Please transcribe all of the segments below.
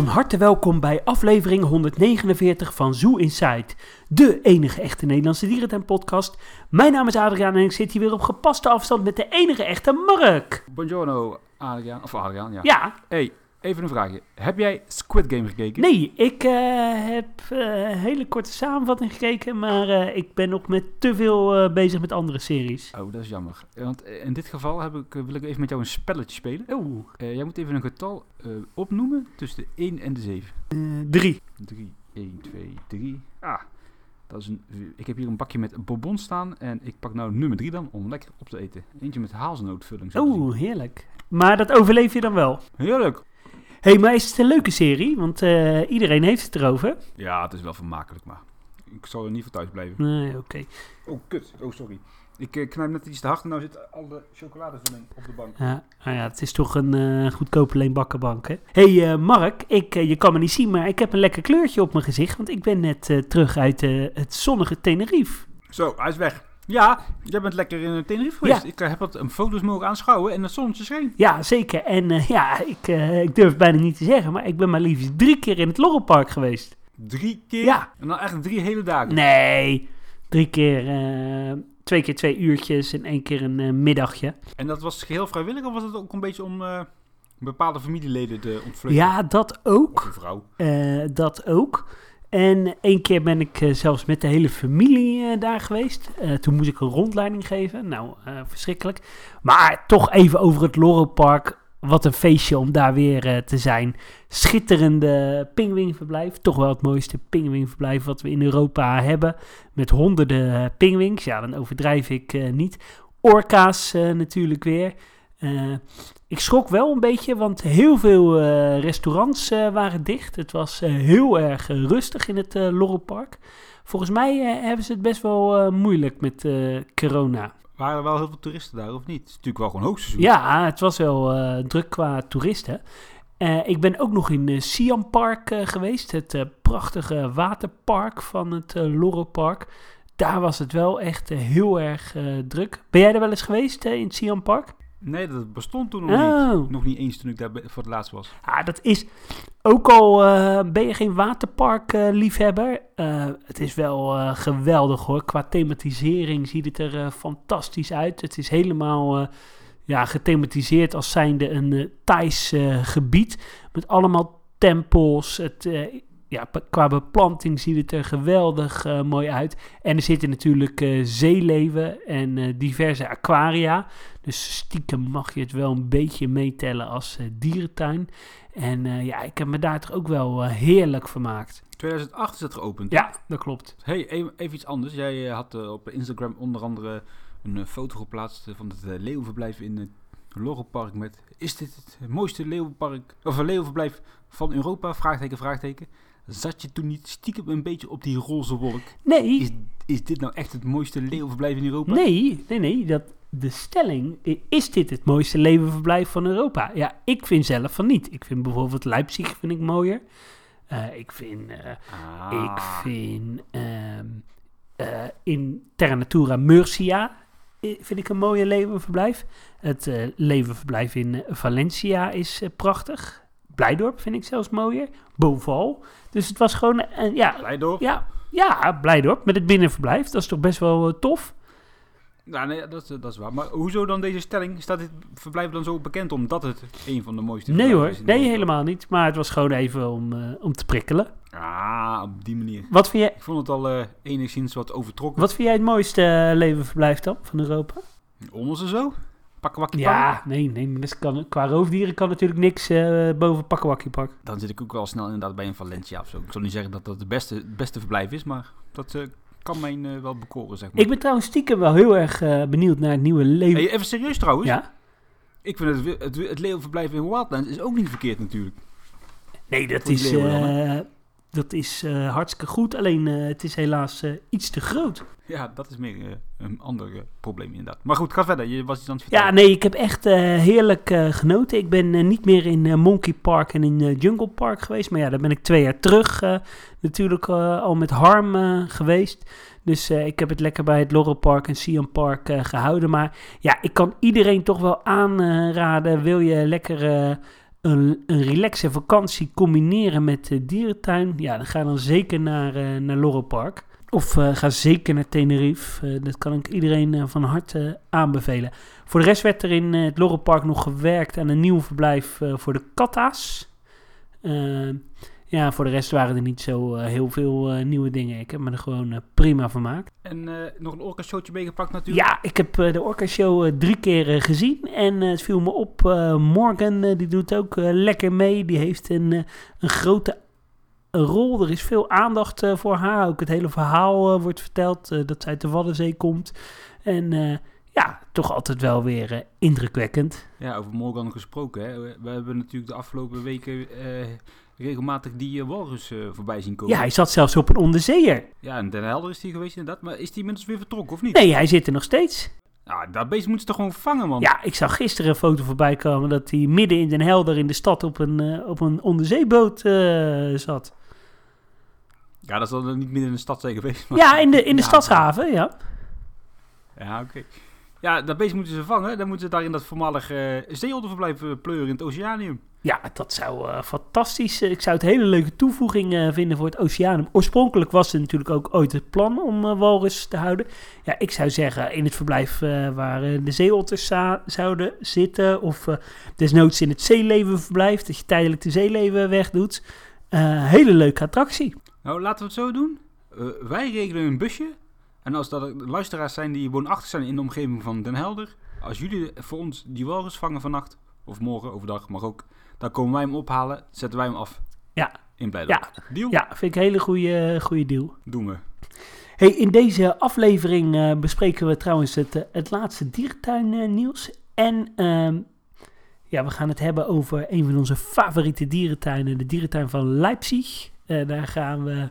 Van harte welkom bij aflevering 149 van Zoo Inside, de enige echte Nederlandse dierentuin-podcast. Mijn naam is Adriaan en ik zit hier weer op gepaste afstand met de enige echte Mark. Buongiorno, Adriaan. Of Adriaan, ja. Ja, hey, even een vraagje. Heb jij Squid Game gekeken? nee, ik eh, heb eh, een hele korte samenvatting gekeken, maar eh, ik ben nog met te veel eh, bezig met andere series. Oh, dat is jammer. Want eh, in dit geval heb ik, eh, wil ik even met jou een spelletje spelen. Oeh, Eh, jij moet even een getal eh, opnoemen tussen de 1 en de 7. eh, drie. 3, 1, 2, 3. Ah, dat is een, ik heb hier een bakje met bonbons staan en ik pak nou nummer 3 dan om lekker op te eten. Eentje met hazelnootvulling. Oeh, heerlijk. Maar dat overleef je dan wel. Heerlijk. Hé, hey, maar is het een leuke serie? Want eh, iedereen heeft het erover. Ja, het is wel vermakelijk, maar ik zal er niet voor thuis blijven. Nee, oké. Oh, kut. Oh, sorry. Ik eh, knijp net iets te hard en nou zit alle chocoladevulling op de bank. Ja, nou ja, het is toch een eh, goedkope leenbakkenbank, hè? hey, eh, Mark, ik, je kan me niet zien, maar ik heb een lekker kleurtje op mijn gezicht, want ik ben net eh, terug uit eh, het zonnige Tenerife. Zo, hij is weg. Ja, jij bent lekker in Tenerife geweest. Ik eh, heb wat een foto's mogen aanschouwen en het zonnetje scheen. Ja, zeker. En eh, ja, ik, eh, ik durf het bijna niet te zeggen, maar ik ben maar liefst drie keer in het Lorelpark geweest. Drie keer? Ja. En dan echt drie hele dagen? Nee, drie keer, twee keer twee uurtjes en één keer een middagje. En dat was geheel vrijwillig of was het ook een beetje om bepaalde familieleden te ontvluchten? Ja, dat ook. Of een vrouw? Dat ook. En één keer ben ik eh, zelfs met de hele familie eh, daar geweest. Eh, toen moest ik een rondleiding geven. Nou, verschrikkelijk. Maar toch even over het Lorelpark. Wat een feestje om daar weer te zijn. Schitterende pingwingverblijf. Toch wel het mooiste pingwingverblijf wat we in Europa hebben. Met honderden pingwings. Ja, dan overdrijf ik niet. Orka's natuurlijk weer. Eh, ik schrok wel een beetje, want heel veel eh, restaurants eh, waren dicht. Het was heel erg rustig in het Lorelpark. Volgens mij hebben ze het best wel moeilijk met corona. Waren er wel heel veel toeristen daar of niet? Het is natuurlijk wel gewoon hoogseizoen. Ja, het was wel druk qua toeristen. Ik ben ook nog in Siam Park geweest, het prachtige waterpark van het Lorelpark. Daar was het wel echt heel erg druk. Ben jij er wel eens geweest in het Siam Park? Nee, dat bestond toen nog Oh. niet. Nog niet eens toen ik daar voor het laatst was. Ja, dat is ook al eh, ben je geen waterpark-liefhebber. eh, het is wel eh, geweldig hoor. Qua thematisering ziet het er eh, fantastisch uit. Het is helemaal eh, ja, gethematiseerd als zijnde een eh Thais eh, gebied. Met allemaal tempels. Het, eh, ja, qua beplanting ziet het er geweldig eh, mooi uit. En er zitten natuurlijk eh, zeeleven en eh, diverse aquaria. Dus stiekem mag je het wel een beetje meetellen als eh, dierentuin. En eh, ja, ik heb me daar toch ook wel eh, heerlijk vermaakt. 2008 is dat geopend. Ja, dat klopt. Hey, even, even iets anders. Jij had op Instagram onder andere een foto geplaatst van het leeuwenverblijf in het Lorelpark met... Is dit het mooiste leeuwenpark, of een leeuwenverblijf van Europa? Vraagteken, vraagteken. Zat je toen niet stiekem een beetje op die roze wolk? Nee, Is, is dit nou echt het mooiste leeuwenverblijf in Europa? nee, nee, nee. Dat, de stelling, is dit het mooiste levenverblijf van Europa? Ja, ik vind zelf van niet. Ik vind bijvoorbeeld Leipzig vind ik mooier. Eh, ik vind... Ah. Ik vind ehm, eh, in Terra Natura Murcia vind ik een mooie levenverblijf. Het levenverblijf in Valencia is prachtig. Blijdorp vind ik zelfs mooier. Boval. Dus het was gewoon, ja, Blijdorp? ja, ja, Blijdorp met het binnenverblijf. Dat is toch best wel tof? Ja, nee, dat, is- dat is waar. Maar hoezo dan deze stelling? Staat dit verblijf dan zo bekend omdat het een van de mooiste Nee hoor, is nee Europa? helemaal niet. Maar het was gewoon even om, eh, om te prikkelen. Ah, op die manier. Wat vind, jij, Ik vond het al eh, enigszins wat overtrokken. wat vind jij het mooiste eh, levenverblijf dan van Europa? Onder zo? Pakken wakkie Ja, nee, nee. kan, qua roofdieren kan natuurlijk niks eh, boven Pakkewakkie Park. Dan zit ik ook wel snel inderdaad bij een Valencia of zo. Ik zal niet zeggen dat dat het beste, het beste verblijf is, maar dat kan mij eh, wel bekoren, zeg maar. Ik ben trouwens stiekem wel heel erg eh, benieuwd naar het nieuwe leven. Hey, even serieus trouwens. ja? Ik vind het, het, het in Wildlands is ook niet verkeerd natuurlijk. Nee, dat Voor is, leeuwen dat is eh, hartstikke goed. Alleen eh, het is helaas eh, iets te groot. Ja, dat is meer een ander probleem inderdaad. Maar goed, ga verder. Je was iets aan het vertellen. Ja, nee, ik heb echt heerlijk genoten. Ik ben niet meer in Monkey Park en in Jungle Park geweest. Maar ja, daar ben ik twee jaar terug natuurlijk al met Harm geweest. Dus ik heb het lekker bij het Laurel Park en Siam Park eh, gehouden. Maar ja, ik kan iedereen toch wel aanraden. Wil je lekker een, relaxe vakantie combineren met de dierentuin, ja, dan ga dan zeker naar, uh, naar Park. Of uh, ga zeker naar Tenerife. Uh, dat kan ik iedereen van harte aanbevelen. Voor de rest werd er in het Loro Park nog gewerkt aan een nieuw verblijf voor de katta's. Ja, voor de rest waren er niet zo uh, heel veel uh, nieuwe dingen. Ik heb me er gewoon uh, prima vermaakt. En nog een orka-showtje meegepakt natuurlijk? Ja, ik heb de orka-show drie keer gezien. En het viel me op, Morgan die doet ook lekker mee. Die heeft een, een grote rol. Er is veel aandacht voor haar. Ook het hele verhaal wordt verteld dat zij uit de Waddenzee komt. En ja, toch altijd wel weer indrukwekkend. Ja, over Morgan gesproken. Hè. We, hebben natuurlijk de afgelopen weken regelmatig die uh, walrus uh, voorbij zien komen. Ja, hij zat zelfs op een onderzeeër. Ja, en Den Helder is hij geweest inderdaad. Maar is hij inmiddels weer vertrokken of niet? Nee, hij zit er nog steeds. Ja, dat beest moeten ze toch gewoon vangen, man? Ja, ik zag gisteren een foto voorbij komen dat hij midden in Den Helder in de stad op een, uh, op een onderzeeboot zat. Ja, dat zal niet midden in de stad zijn geweest. Maar... Ja, in de, in de ja, stadshaven, ja. Ja, oké. Okay. Ja, dat beest moeten ze vangen. Dan moeten ze daar in dat voormalige uh, pleuren in het Oceanium. Ja, dat zou uh, fantastisch. Ik zou het een hele leuke toevoeging vinden voor het Oceanum. Oorspronkelijk was het natuurlijk ook ooit het plan om walrus te houden. Ja, ik zou zeggen in het verblijf waar de zeeotters zouden zitten. Of desnoods in het zeelevenverblijf, dat je tijdelijk de zeeleven wegdoet. hele leuke attractie. Nou, laten we het zo doen. wij regelen een busje. En als dat luisteraars zijn die woonachtig zijn in de omgeving van Den Helder. Als jullie voor ons die walrus vangen vannacht, of morgen overdag, mag ook dan komen wij hem ophalen, zetten wij hem af. Ja. In Blijdorp. Ja. Deal? Ja, vind ik een hele goede, goede deal. Doen we. Hey, in deze aflevering uh, bespreken we trouwens het, uh, het laatste dierentuin nieuws. En uh, ja, we gaan het hebben over een van onze favoriete dierentuinen, de dierentuin van Leipzig. daar gaan we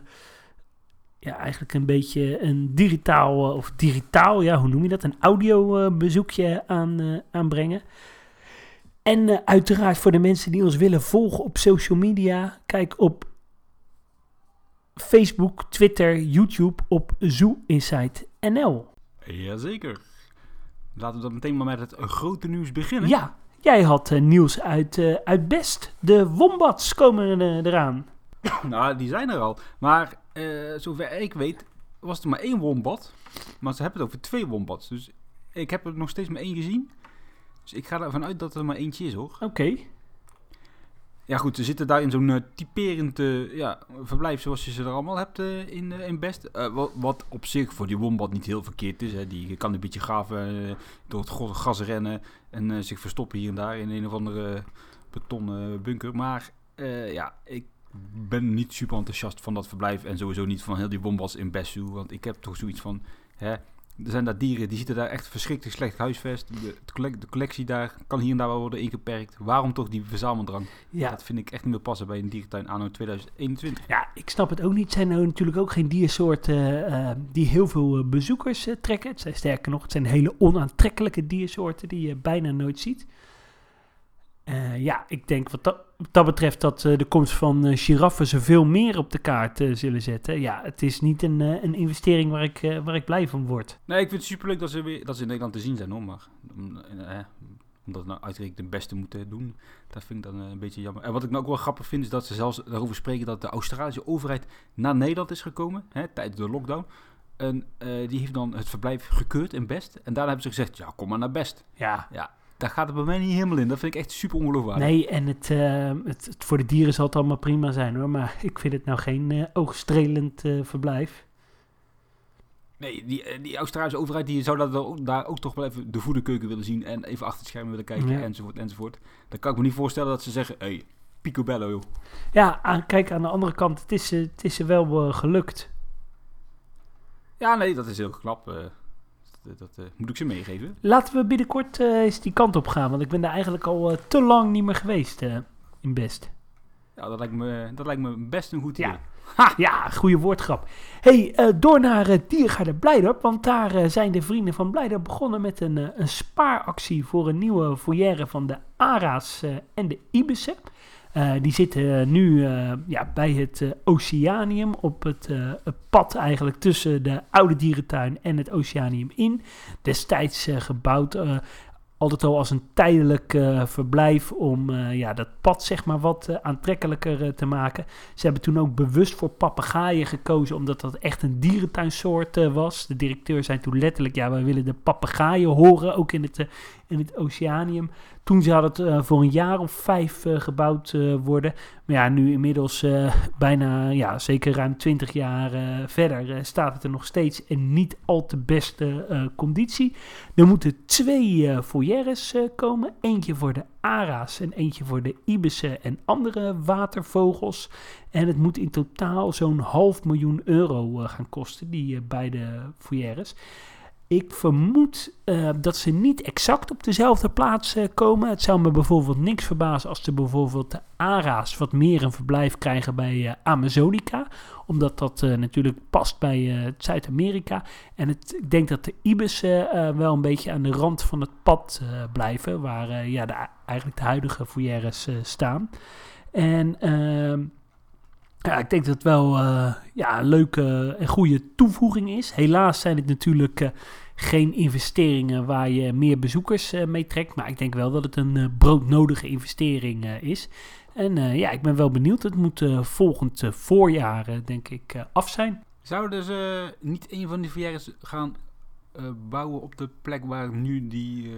ja, eigenlijk een beetje een digitaal, of digitaal, ja, hoe noem je dat? Een audio bezoekje aan, aanbrengen. En uiteraard voor de mensen die ons willen volgen op social media, kijk op Facebook, Twitter, YouTube op Zoo Insight NL. Jazeker. Laten we dan meteen maar met het grote nieuws beginnen. Ja, jij had nieuws uit, uit Best. De wombats komen eraan. nou, die zijn er al. Maar zover ik weet, was er maar één wombat. Maar ze hebben het over twee wombats. Dus ik heb er nog steeds maar één gezien. Dus ik ga ervan uit dat er maar eentje is hoor. Oké. Ja goed, ze zitten daar in zo'n uh, typerend uh, ja, verblijf zoals je ze er allemaal hebt uh, in, in Best. Wat, wat, op zich voor die wombat niet heel verkeerd is. Hè. Die kan een beetje graven, door het gas rennen en zich verstoppen hier en daar in een of andere betonnen bunker. Maar ja, ik ben niet super enthousiast van dat verblijf en sowieso niet van heel die wombats in Zoo. Want ik heb toch zoiets van, hè, er zijn daar dieren, die zitten daar echt verschrikkelijk slecht huisvest. De, de, collectie daar kan hier en daar wel worden ingeperkt. Waarom toch die verzameldrang? Ja. Dat vind ik echt niet meer passen bij een dierentuin anno 2021. Ja, ik snap het ook niet. Het zijn nou natuurlijk ook geen diersoorten uh, die heel veel eh, bezoekers uh, trekken. Het zijn sterker nog, het zijn hele onaantrekkelijke diersoorten die je bijna nooit ziet. Uh, ja, ik denk wat dat, wat dat betreft dat uh, de komst van uh, giraffen ze veel meer op de kaart zullen zetten. Ja, het is niet een, een investering waar ik, waar ik blij van word. Nee, ik vind het superleuk dat ze, weer, dat ze in Nederland te zien zijn hoor, maar omdat nou uitgerekend de beste moeten doen, dat vind ik dan een beetje jammer. En wat ik nou ook wel grappig vind, is dat ze zelfs daarover spreken dat de Australische overheid naar Nederland is gekomen, hè, tijdens de lockdown. En die heeft dan het verblijf gekeurd in Best. En daarna hebben ze gezegd, ja, kom maar naar Best. Ja. Ja, daar gaat het bij mij niet helemaal in. Dat vind ik echt super ongeloofwaardig. Nee, en het, uh, het, het, voor de dieren zal het allemaal prima zijn hoor. Maar ik vind het nou geen uh, oogstrelend uh, verblijf. Nee, die, die Australische overheid die zou dat, daar ook toch wel even de voederkeuken willen zien. En even achter het scherm willen kijken ja. enzovoort enzovoort. Dan kan ik me niet voorstellen dat ze zeggen, hé, hey, picobello joh. Ja, aan, kijk aan de andere kant, het is, het is er wel gelukt. Ja, nee, dat is heel knap dat uh, moet ik ze meegeven. Laten we binnenkort uh, eens die kant op gaan, want ik ben daar eigenlijk al te lang niet meer geweest in Best. Ja, dat lijkt me, dat lijkt me best een goed idee. Ja, ja goede woordgrap. hey, door naar uh, Diergaarde Blijdorp, want daar zijn de vrienden van Blijdorp begonnen met een, een spaaractie voor een nieuwe foyer van de ARA's en de Ibissen. Uh, die zitten nu uh, ja, bij het Oceanium op het, pad eigenlijk tussen de oude dierentuin en het Oceanium in. Destijds gebouwd altijd al als een tijdelijk eh, verblijf om eh, ja, dat pad zeg maar wat eh, aantrekkelijker eh, te maken. Ze hebben toen ook bewust voor papegaaien gekozen, omdat dat echt een dierentuinsoort eh, was. De directeur zei toen letterlijk, ja, wij willen de papegaaien horen, ook in het, in het oceanium. Toen zou het eh, voor een jaar of vijf eh, gebouwd eh, worden. Maar ja, nu inmiddels bijna, ja, zeker ruim 20 jaar verder staat het er nog steeds in niet al te beste conditie. Er moeten twee foyeres komen. Eentje voor de ara's en eentje voor de ibissen en andere watervogels. En het moet in totaal zo'n half miljoen euro gaan kosten, die beide foyeres. Ik vermoed eh, dat ze niet exact op dezelfde plaats eh, komen. Het zou me bijvoorbeeld niks verbazen als ze bijvoorbeeld de ara's wat meer een verblijf krijgen bij eh, Amazonica. Omdat dat natuurlijk past bij Zuid-Amerika. En het, ik denk dat de ibissen wel een beetje aan de rand van het pad blijven. Waar ja, de, eigenlijk de huidige foyeres staan. En ehm, ja, ik denk dat het wel eh, ja, een leuke en goede toevoeging is. Helaas zijn het natuurlijk eh, geen investeringen waar je meer bezoekers eh, mee trekt. Maar ik denk wel dat het een broodnodige investering is. En ja, ik ben wel benieuwd. Het moet volgend voorjaar, denk ik, af zijn. Zouden ze niet een van die verjaardags gaan bouwen op de plek waar nu die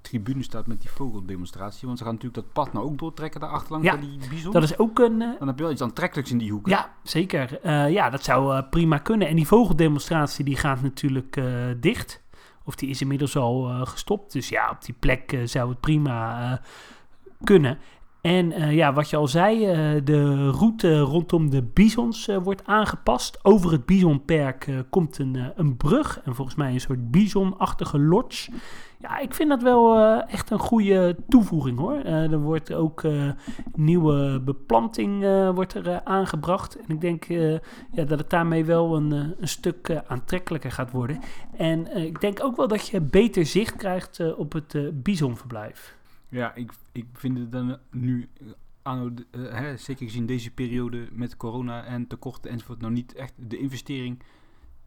tribune staat met die vogeldemonstratie? Want ze gaan natuurlijk dat pad nou ook doortrekken daar achterlangs Ja, die bison. Dat is ook een... eh, Dan heb je wel iets aantrekkelijks in die hoek. hè? Ja, zeker. Eh, ja, dat zou eh, prima kunnen. En die vogeldemonstratie die gaat natuurlijk dicht. Of die is inmiddels al gestopt. Dus ja, op die plek zou het prima kunnen. En eh, ja, wat je al zei, eh, de route rondom de bisons eh, wordt aangepast. Over het bisonperk komt een, een brug en volgens mij een soort bisonachtige lodge. Ja, ik vind dat wel echt een goede toevoeging hoor. Er wordt ook nieuwe beplanting wordt er, aangebracht. En ik denk ja, dat het daarmee wel een, een stuk aantrekkelijker gaat worden. En ik denk ook wel dat je beter zicht krijgt op het bisonverblijf. Ja, ik, ik vind het dan nu, eh, anno, hè, zeker gezien deze periode met corona en tekorten enzovoort, nou niet echt de investering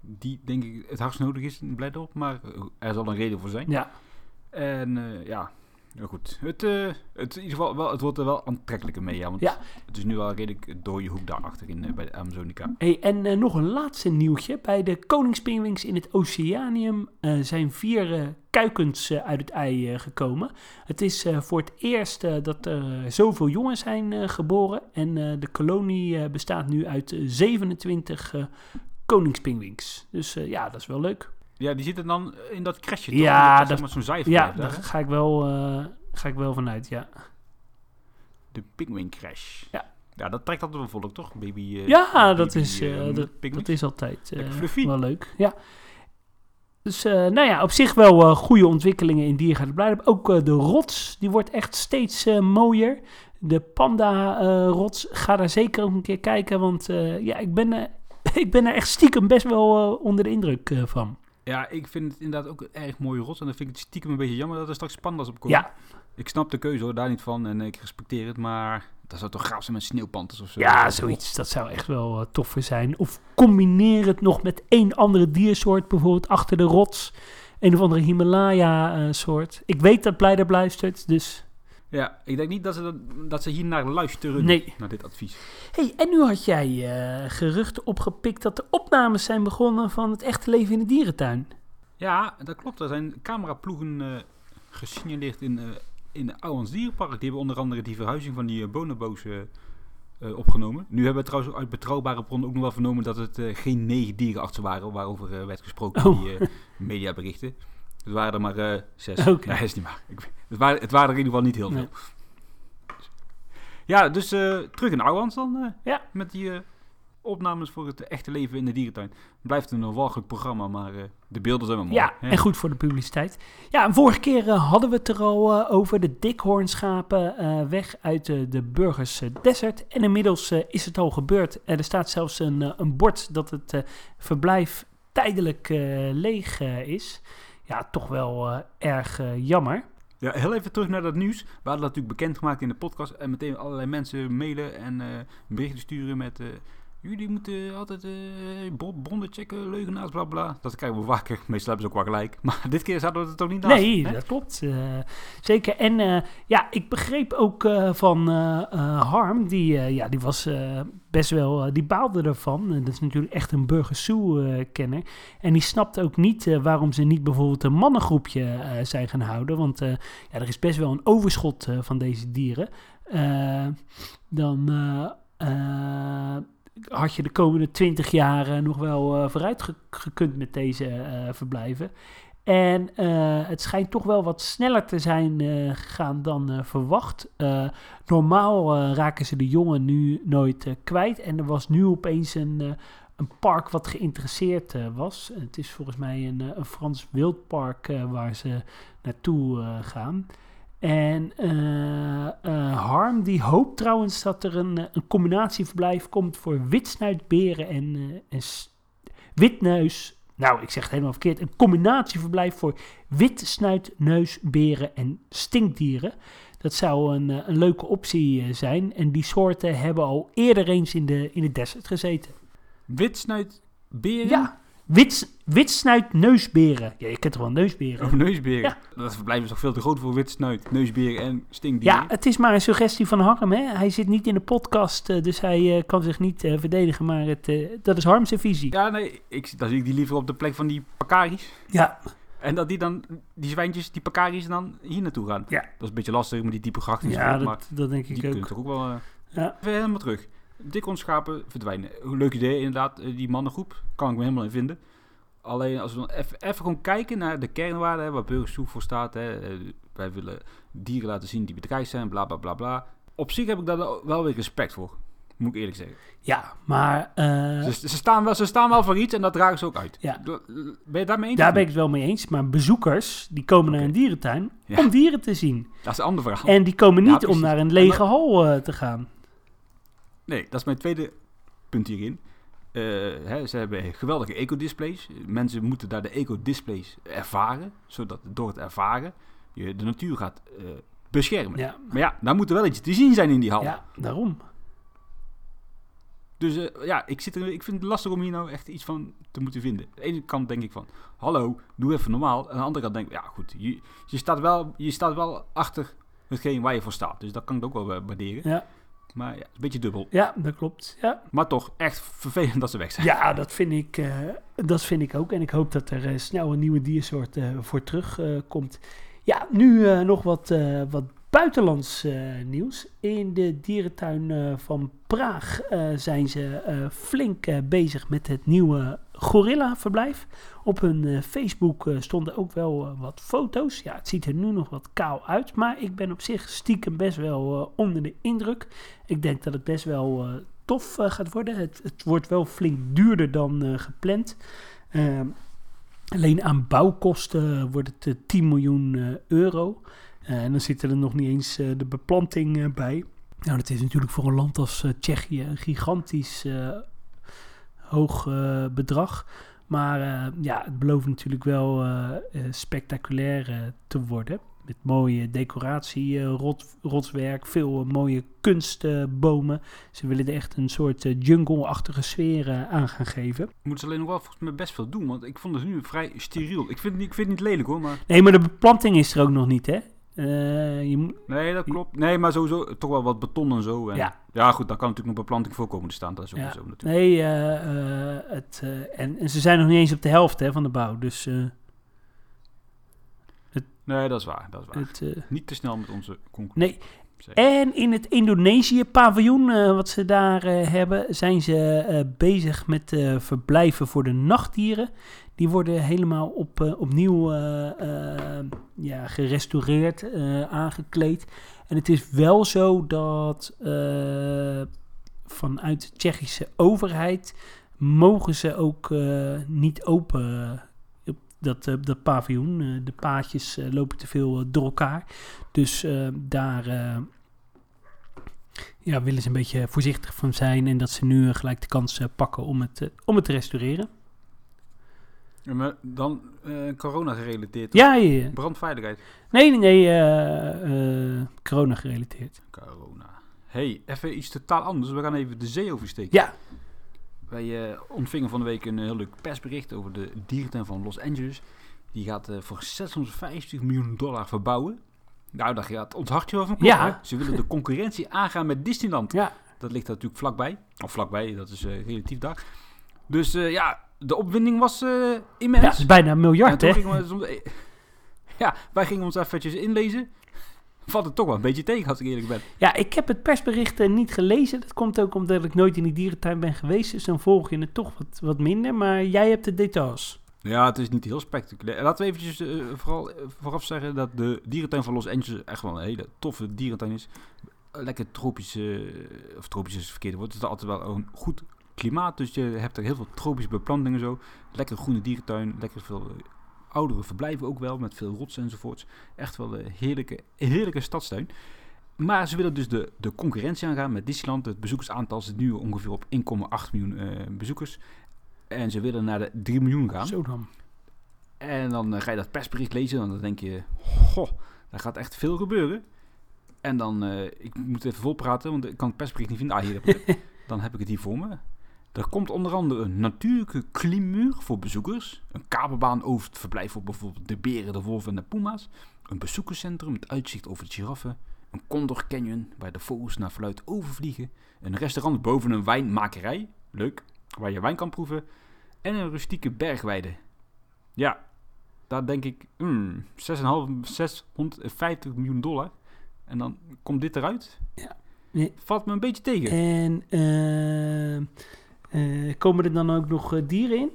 die denk ik het hardst nodig is in Blijdorp. Maar eh, er zal een reden voor zijn. Ja, En ja, nou goed. Het, eh, het, in ieder geval wel, het wordt er wel aantrekkelijker mee, ja. Want Ja. het is nu wel redelijk door je hoek daarachter in, eh, bij de Amazonica. Hey, en eh, nog een laatste nieuwtje. Bij de koningspingwings in het Oceanium zijn vier kuikens uit het ei gekomen. Het is voor het eerst dat er zoveel jongen zijn geboren. En de kolonie bestaat nu uit eh, 27 eh koningspingwings. Dus ja, dat is wel leuk. Ja, die zitten dan in dat crashje, Ja, toch? dat- zeg maar zo'n Ja, daar hè? ga ik wel, eh, ga ik wel vanuit, ja. De Penguin Crash. Ja. Ja, dat trekt altijd wel volk, toch? Baby, eh, Ja, baby, dat is, eh, dat, dat is altijd wel leuk. Ja. Dus nou ja, op zich wel goede ontwikkelingen in Diergaarde Blijdorp. Ook de rots, die wordt echt steeds mooier. De panda-rots, ga daar zeker ook een keer kijken. Want ja, ik ben, ik ben er echt stiekem best wel onder de indruk van. Ja, ik vind het inderdaad ook een erg mooie rots. En dan vind ik het stiekem een beetje jammer dat er straks pandas op komen. Ja, Ik snap de keuze hoor, daar niet van. En ik respecteer het. Maar dat zou toch gaaf zijn met sneeuwpanthers of zo. ja, zoiets. Dat zou echt wel eh, toffer zijn. Of combineer het nog met één andere diersoort. Bijvoorbeeld achter de rots. Een of andere Himalaya-soort. ik weet dat Blijder luistert, dus... Ja, ik denk niet dat ze, dat, dat ze hier naar luisteren. Nee. Naar dit advies. hey, en nu had jij eh, geruchten opgepikt dat de opnames zijn begonnen van het echte leven in de dierentuin. Ja, dat klopt. Er zijn cameraploegen eh gesignaleerd in, eh in de Ouwans Dierenpark. Die hebben onder andere die verhuizing van die bonobo's eh, opgenomen. Nu hebben we trouwens uit betrouwbare bronnen ook nog wel vernomen dat het geen negen dierenartsen waren waarover werd gesproken in Oh. die mediaberichten. Het waren er maar eh, zes. Nee, is niet waar. Ik, het, waren, het waren er in ieder geval niet heel veel. Nee. Ja, dus eh, terug in Ouwans dan. eh, Ja. Met die opnames voor het echte leven in de dierentuin. Blijft een walgelijk programma, maar de beelden zijn wel mooi. Ja, hè? en goed voor de publiciteit. Ja, en vorige keer hadden we het er al over de dikhoornschapen weg uit de Burgers Desert. En inmiddels is het al gebeurd. En er staat zelfs een, een bord dat het verblijf tijdelijk leeg is. Ja, toch wel eh, erg eh, jammer. Ja, heel even terug naar dat nieuws. We hadden dat natuurlijk bekendgemaakt in de podcast. En meteen allerlei mensen mailen en eh, berichten sturen met... jullie moeten altijd bron- bronnen checken, leugenaars, bla bla. Dat krijgen we vaker. Meestal hebben ze ook wel gelijk. Maar dit keer zouden we het toch niet naast, Nee, hè? dat klopt. eh, zeker. En eh, ja, ik begreep ook van Harm, die, ja, die was best wel, die baalde ervan. Dat is natuurlijk echt een Burger Sue-kenner. en die snapte ook niet waarom ze niet bijvoorbeeld een mannengroepje zijn gaan houden. Want ja, er is best wel een overschot van deze dieren. Dan had je de komende twintig jaar nog wel eh, vooruit ge- gekund met deze eh, verblijven. En eh, het schijnt toch wel wat sneller te zijn eh, gegaan dan verwacht. Normaal raken ze de jongen nu nooit kwijt. En er was nu opeens een, een park wat geïnteresseerd was. Het is volgens mij een, een Frans wildpark waar ze naartoe gaan. En eh, eh, Harm die hoopt trouwens dat er een, eh, een combinatieverblijf komt voor witsnuitberen en, en witneus. Nou, ik zeg het helemaal verkeerd. Een combinatieverblijf voor witsnuitneusberen en stinkdieren. Dat zou een, een leuke optie zijn. En die soorten hebben al eerder eens in de, in de desert gezeten. Witsnuit, beren? Ja, wits, witsnuitneusberen. Ja, je kent toch wel neusberen? Neusberen? Ja. Dat verblijf is toch veel te groot voor witsnuit, neusberen en stinkdieren? Ja, het is maar een suggestie van Harm. Hè? Hij zit niet in de podcast, eh, dus hij eh, kan zich niet eh, verdedigen. Maar het, dat is Harm's visie. Ja, nee, ik, dan zie ik die liever op de plek van die pakaris. Ja, En dat die dan, die zwijntjes, die pakaris dan hier naartoe gaan. Ja. Dat is een beetje lastig met die type grachten. ja maar dat, dat denk die ik ook. toch ook wel... Ja. Helemaal terug. Dikhondschapen verdwijnen. Leuk idee inderdaad, eh, die mannengroep. Kan ik me helemaal in vinden. Alleen als we dan even, even gewoon kijken naar de kernwaarden, hè, waar Burgersoe voor staat. Hè. eh, Wij willen dieren laten zien die bedreigd zijn, bla bla bla bla. Op zich heb ik daar wel weer respect voor. Moet ik eerlijk zeggen. ja, maar eh, Ze, ze, staan wel, ze staan wel voor iets en dat dragen ze ook uit. Ja. Ben je daarmee eens? daar ben ik het wel mee eens. Maar bezoekers, die komen naar een dierentuin Ja. om dieren te zien. Dat is een ander verhaal. En die komen Ja, niet om naar een En lege hal te gaan. Nee, dat is mijn tweede punt hierin. Eh, hè, ze hebben geweldige ecodisplays. Mensen moeten daar de ecodisplays ervaren, zodat door het ervaren je de natuur gaat eh, beschermen. Ja, Maar ja, daar moet er wel iets te zien zijn in die hal. ja daarom. Dus eh, ja, ik, zit er, ik vind het lastig om hier nou echt iets van te moeten vinden. Aan de ene kant denk ik van, hallo, doe even normaal. Aan de andere kant denk ik, ja goed, je, je, staat, wel, je staat wel achter hetgeen waar je voor staat. Dus dat kan ik ook wel waarderen. Ja, Maar ja, een beetje dubbel. ja dat klopt. Ja. Maar toch, echt vervelend dat ze weg zijn. Ja, dat vind ik, eh, dat vind ik ook. En ik hoop dat er eh, snel een nieuwe diersoort eh, voor terug eh, komt. Ja, nu nog wat, wat buitenlands eh, nieuws. In de dierentuin eh, van Praag eh, zijn ze flink bezig met het nieuwe gorilla-verblijf. Op hun Facebook stonden ook wel wat foto's. Ja, het ziet er nu nog wat kaal uit. Maar ik ben op zich stiekem best wel onder de indruk. Ik denk dat het best wel... tof gaat worden. Het, het wordt wel flink duurder dan gepland. Ehm, alleen aan bouwkosten wordt het eh, 10 miljoen euro. Eh, en dan zit er nog niet eens eh, de beplanting eh, bij. Nou, dat is natuurlijk voor een land als Tsjechië een gigantisch hoog bedrag. Maar ja, het belooft natuurlijk wel eh, spectaculair te worden. Met mooie decoratie, rot, rotswerk, veel mooie kunstbomen. Ze willen er echt een soort jungle-achtige sfeer aan gaan geven. Moeten ze alleen nog wel volgens mij best veel doen, want ik vond het nu vrij steriel. Ik vind, het niet- ik vind het niet lelijk hoor, maar... Nee, maar de beplanting is er ook nog niet, hè? Eh, je moet, Nee, dat klopt. Nee, maar sowieso toch wel wat beton en zo. En Ja. ja, goed, dan kan natuurlijk nog beplanting voorkomen te staan. Dat is ook Ja. natuurlijk. nee, eh, eh, het, eh, en, en ze zijn nog niet eens op de helft hè, van de bouw. Dus eh, Nee, dat is waar. Dat is waar. het, eh, Niet te snel met onze conclusie. nee. En in het Indonesië-paviljoen, eh, wat ze daar eh, hebben, zijn ze eh, bezig met eh, verblijven voor de nachtdieren. Die worden helemaal op, eh, opnieuw eh, eh, ja, gerestaureerd, aangekleed. En het is wel zo dat vanuit de Tsjechische overheid mogen ze ook niet open op dat, dat paviljoen. De paadjes lopen te veel door elkaar. Dus daar ja, willen ze een beetje voorzichtig van zijn. En dat ze nu gelijk de kans pakken om het, om het te restaureren. Maar dan eh, corona gerelateerd. Ja, ja, ja. Brandveiligheid. nee, nee, nee. eh, eh, corona gerelateerd. Corona. hey, even iets totaal anders. We gaan even de zee oversteken. Ja. Wij ontvingen van de week een heel leuk persbericht over de dierentuin van Los Angeles. Die gaat voor 650 miljoen dollar verbouwen. Nou, daar gaat ons hartje wel van kloppen. Ja. Ze willen de concurrentie aangaan met Disneyland. Ja. Dat ligt natuurlijk vlakbij. Of vlakbij, dat is relatief daar. Dus ja, de opwinding was eh, Ja, immens. dat is bijna een En miljard, hè? we eh, ja, wij gingen ons eventjes inlezen. Valt het toch wel een beetje tegen, als ik eerlijk ben. Ja, ik heb het persbericht eh, niet gelezen. Dat komt ook omdat ik nooit in die dierentuin ben geweest. Dus dan volg je het toch wat, wat minder. Maar jij hebt de details. Ja, het is niet heel spectaculair. Laten we eventjes eh, vooral eh, vooraf zeggen dat de dierentuin van Los Angeles echt wel een hele toffe dierentuin is. Lekker tropisch, eh, of tropisch is het verkeerde woord. Het is altijd wel een goed klimaat, dus je hebt er heel veel tropische beplantingen zo. Lekker groene dierentuin, lekker veel eh, oudere verblijven ook wel, met veel rotsen enzovoorts. Echt wel een heerlijke, heerlijke stadstuin. Maar ze willen dus de, de concurrentie aangaan met Disneyland. Het bezoekersaantal zit nu ongeveer op 1,8 miljoen eh, bezoekers. En ze willen naar de 3 miljoen gaan. Zo dan. En dan eh, ga je dat persbericht lezen en dan denk je, goh, daar gaat echt veel gebeuren. En dan, eh, ik moet even volpraten, want ik kan het persbericht niet vinden. Ah, hier heb ik het. Dan heb ik het hier voor me. Er komt onder andere een natuurlijke klimmuur voor bezoekers. Een kabelbaan over het verblijf voor bijvoorbeeld de beren, de wolven en de puma's. Een bezoekerscentrum met uitzicht over de giraffen. Een Condor Canyon waar de vogels naar fluit overvliegen. Een restaurant boven een wijnmakerij. Leuk. Waar je wijn kan proeven. En een rustieke bergweide. Ja, daar denk ik, hmm, 6,5, 650 miljoen dollar. En dan komt dit eruit. Ja. Nee. Valt me een beetje tegen. En eh, eh, komen er dan ook nog eh, dieren in?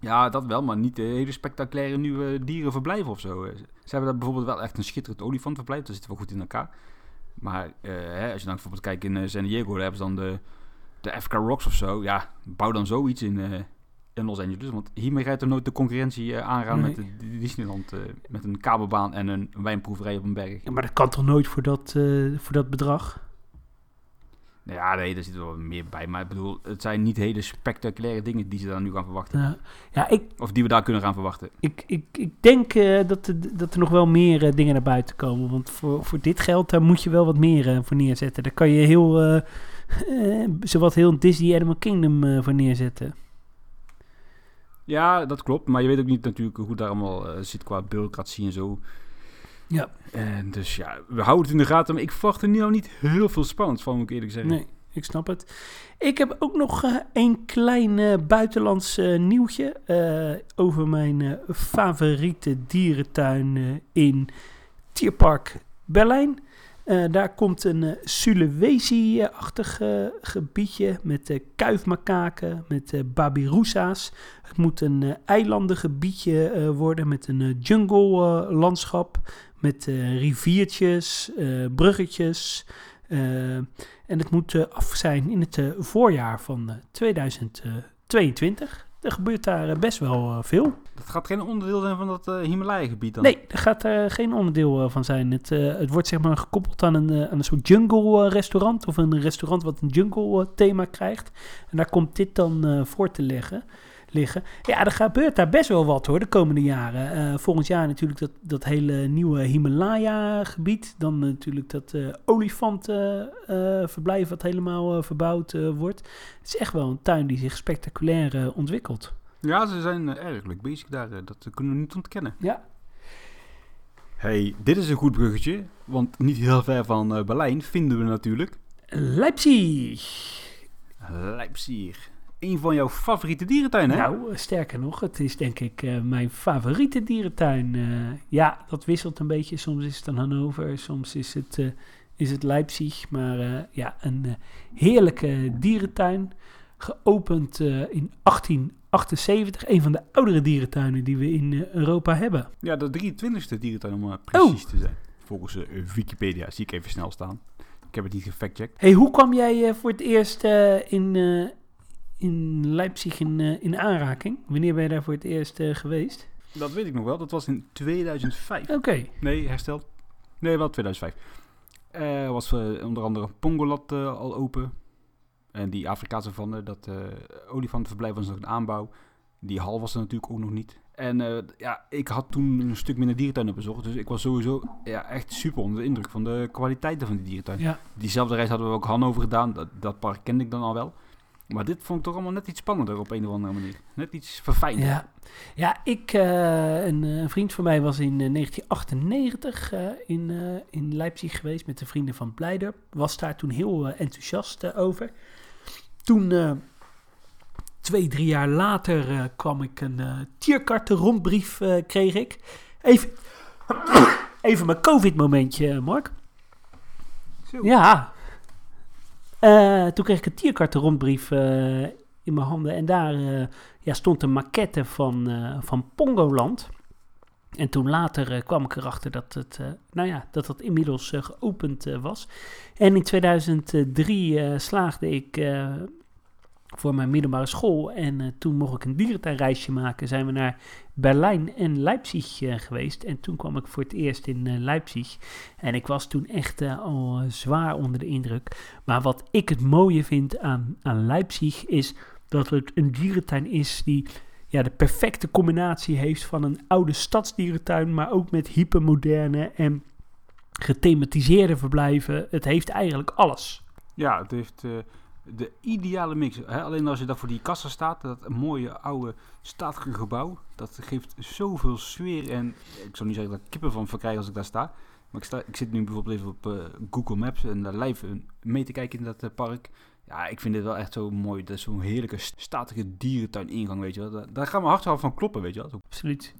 Ja, dat wel, maar niet de hele spectaculaire nieuwe dierenverblijven of zo. Eh, Ze hebben daar bijvoorbeeld wel echt een schitterend olifantverblijf. Dat zit wel goed in elkaar. Maar hè, als je dan bijvoorbeeld kijkt in San Diego, daar hebben ze dan de, de Africa Rocks of zo. Ja, bouw dan zoiets in, eh, in Los Angeles. Want hiermee gaat er nooit de concurrentie aangaan Nee. met de, Disneyland. met een kabelbaan en een wijnproeverij op een berg. Ja, maar dat kan toch nooit voor dat, voor dat bedrag? Ja, nee, daar zit wel meer bij. Maar ik bedoel, het zijn niet hele spectaculaire dingen die ze daar nu gaan verwachten. Ja, ja ik, Of die we daar kunnen gaan verwachten. ik, ik, ik denk eh, dat, er, dat er nog wel meer eh, dingen naar buiten komen. Want voor, voor dit geld, daar moet je wel wat meer eh, voor neerzetten. Daar kan je heel, zowat heel Disney Animal Kingdom voor neerzetten. Ja, dat klopt. Maar je weet ook niet natuurlijk hoe daar allemaal zit qua bureaucratie en zo. Ja. En dus ja, we houden het in de gaten. Maar ik verwacht er nu al niet heel veel spannends van, moet ik eerlijk zeggen. Nee, ik snap het. Ik heb ook nog eh, een klein eh, buitenlands eh, nieuwtje over mijn favoriete dierentuin in Tierpark Berlijn. Daar komt een Sulawesi-achtig gebiedje met kuifmakaken, met babirusa's. Het moet een eilandengebiedje worden met een jungle-landschap, met eh, riviertjes, eh, bruggetjes. eh, en het moet af zijn in het voorjaar van eh, 2022. Er gebeurt daar best wel veel. Dat gaat geen onderdeel zijn van dat eh Himalaya-gebied dan? Nee, er gaat er geen onderdeel van zijn. Het, het wordt zeg maar gekoppeld aan een, aan een soort jungle eh, restaurant. Of een restaurant wat een jungle eh, thema krijgt. En daar komt dit dan voor te leggen, liggen. Ja, er gebeurt daar best wel wat hoor, de komende jaren. Eh, volgend jaar natuurlijk dat, dat hele nieuwe Himalaya-gebied. Dan natuurlijk dat eh olifantenverblijf wat helemaal eh, verbouwd eh, wordt. Het is echt wel een tuin die zich spectaculair eh, ontwikkelt. Ja, ze zijn eh, erg leuk bezig daar. eh, dat kunnen we niet ontkennen. Ja. hey, dit is een goed bruggetje. Want niet heel ver van eh, Berlijn vinden we natuurlijk Leipzig. Leipzig. Een van jouw favoriete dierentuinen, hè? Nou, eh, sterker nog, het is denk ik eh, mijn favoriete dierentuin. Eh, ja, dat wisselt een beetje. Soms is het een Hannover, soms is het, is het Leipzig. Maar ja, een heerlijke dierentuin. Geopend in 1878. Een van de oudere dierentuinen die we in Europa hebben. Ja, de 23e dierentuin om eh, precies te zijn. Volgens Wikipedia zie ik even snel staan. Ik heb het niet gefactcheckt. hey, hoe kwam jij voor het eerst in, in Leipzig in, eh, in aanraking? Wanneer ben je daar voor het eerst eh, geweest? Dat weet ik nog wel. Dat was in 2005. Oké. Nee, hersteld. Nee, wel 2005. Er was eh, onder andere Pongolat eh, al open. En die Afrikaanse savanne, dat eh olifantenverblijf was nog een aanbouw. Die hal was er natuurlijk ook nog niet. En eh, ja, ik had toen een stuk minder dierentuinen bezocht. Dus ik was sowieso ja, echt super onder de indruk van de kwaliteiten van die dierentuin. Ja. Diezelfde reis hadden we ook Hannover gedaan. Dat, dat park kende ik dan al wel. Maar dit vond ik toch allemaal net iets spannender op een of andere manier. Net iets verfijnder. Ja, ja ik, eh, een, eh, een vriend van mij was in eh, 1998 eh, in, in Leipzig geweest met de vrienden van Blijder. Was daar toen heel enthousiast over. Toen, twee, drie jaar later, kwam ik een tierkarten rondbrief, eh, kreeg ik. Even, even mijn covid-momentje, Mark. Zo. Ja. Eh, toen kreeg ik een tierkarten rondbrief eh, in mijn handen. En daar eh, ja, stond een maquette van, van Pongoland. En toen later kwam ik erachter dat het, nou ja, dat dat inmiddels geopend was. En in 2003 eh, slaagde ik voor mijn middelbare school. En toen mocht ik een dierentuinreisje maken. Zijn we naar Berlijn en Leipzig eh, geweest. En toen kwam ik voor het eerst in eh, Leipzig. En ik was toen echt eh, al zwaar onder de indruk. Maar wat ik het mooie vind aan, aan Leipzig is dat het een dierentuin is die ja, de perfecte combinatie heeft van een oude stadsdierentuin, maar ook met hypermoderne en gethematiseerde verblijven. Het heeft eigenlijk alles. Ja, het heeft de ideale mix. Hè? Alleen als je daar voor die kassa staat, dat mooie oude statige gebouw, dat geeft zoveel sfeer. En ik zou niet zeggen dat ik kippen van verkrijg als ik daar sta. Maar ik, sta, ik zit nu bijvoorbeeld even op eh, Google Maps en daar live eh, mee te kijken in dat eh, park. Ja, ik vind dit wel echt zo mooi. Dat is zo'n heerlijke statige dierentuin ingang, weet je. Daar, mijn hart wel van kloppen, weet je wel. Absoluut.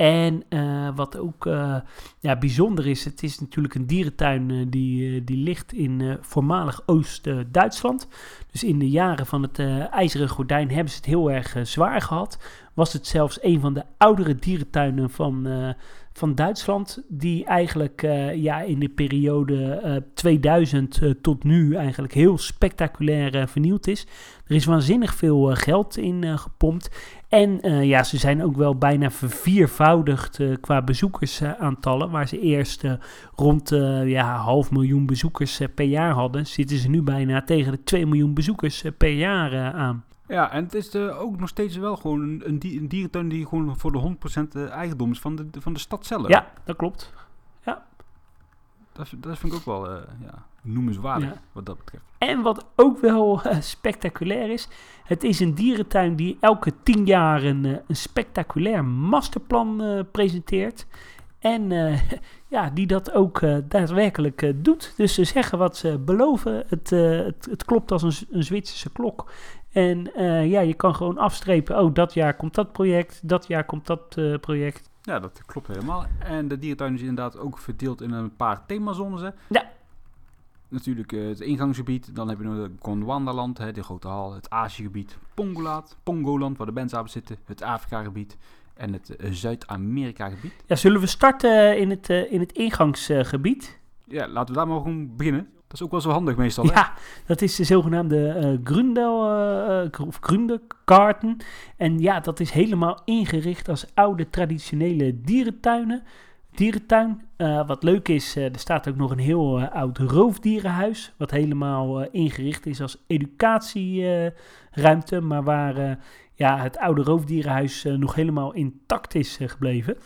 En eh, wat ook eh, ja, bijzonder is, het is natuurlijk een dierentuin eh, die, die ligt in voormalig Oost-Duitsland. Dus in de jaren van het IJzeren Gordijn hebben ze het heel erg zwaar gehad. Was het zelfs een van de oudere dierentuinen van, eh, van Duitsland, die eigenlijk eh, ja, in de periode eh, 2000 eh, tot nu eigenlijk heel spectaculair vernieuwd is. Er is waanzinnig veel geld in gepompt. En ja, ze zijn ook wel bijna verviervoudigd qua bezoekersaantallen. Waar ze eerst rond ja, half miljoen bezoekers per jaar hadden, zitten ze nu bijna tegen de 2 miljoen bezoekers per jaar aan. Ja, en het is eh, ook nog steeds wel gewoon een, een, die- een dierentuin die gewoon voor de 100% eigendom is van de, van de stad zelf. Ja, dat klopt. Dat, is- dat vind ik ook wel eh, ja, noemenswaardig Ja. wat dat betreft. En wat ook wel eh, spectaculair is, het is een dierentuin die elke tien jaar een, eh, een spectaculair masterplan eh, presenteert. En eh, ja, die dat ook eh, daadwerkelijk eh, doet. Dus ze zeggen wat ze beloven. Het, eh, het, het klopt als een, een Zwitserse klok. En eh, ja, je kan gewoon afstrepen. Oh, dat jaar komt dat project. Dat jaar komt dat eh, project. Ja, dat klopt helemaal. En de dierentuin is inderdaad ook verdeeld in een paar themazones. Hè. Ja. Natuurlijk eh, het ingangsgebied. Dan heb je nog het Gondwanderland, hè, de grote hal. Het Aziëgebied. Pongolaat, Pongoland, waar de bandsapen zitten. Het Afrika-gebied. En het Zuid-Amerika-gebied. Ja, zullen we starten in het, in het ingangsgebied? Ja, laten we daar maar gewoon beginnen. Dat is ook wel zo handig meestal. Hè? Ja, dat is de zogenaamde eh Grundel, eh, of. En ja, dat is helemaal ingericht als oude traditionele dierentuinen. Dierentuin. Wat leuk is, er staat ook nog een heel oud roofdierenhuis. Wat helemaal ingericht is als educatieruimte. maar waar ja, het oude roofdierenhuis nog helemaal intact is gebleven.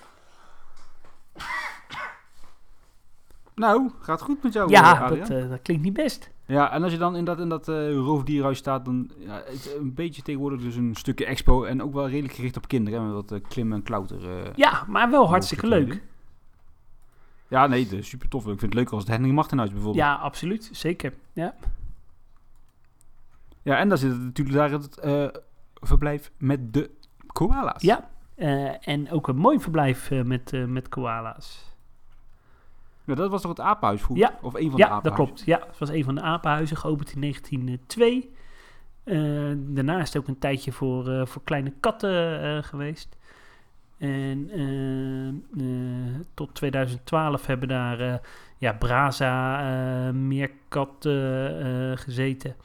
Nou, gaat goed met jou. eh, ja, Adriaan. dat, eh, dat klinkt niet best. Ja, en als je dan in dat, in dat eh, roofdierhuis staat, dan ja, het is een beetje tegenwoordig dus een stukje expo. En ook wel redelijk gericht op kinderen. Hè, met wat eh, klimmen en klauter. eh, Ja, maar wel hartstikke leuk. Ja, nee, super tof. Ik vind het leuker als het Henning Martenhuis bijvoorbeeld. Ja, absoluut. Zeker. Ja. Ja, en daar zit het natuurlijk daar het eh, verblijf met de koala's. Ja, eh, en ook een mooi verblijf eh, met, eh, met koala's. Ja, dat was toch het apenhuis vroeger? Ja. Of een van de Ja, dat apenhuizen? klopt. Ja, het was een van de apenhuizen, geopend in 1902. Eh, daarna is het ook een tijdje voor, eh, voor kleine katten eh, geweest. En tot 2012 hebben daar ja, Braza, meerkatten gezeten.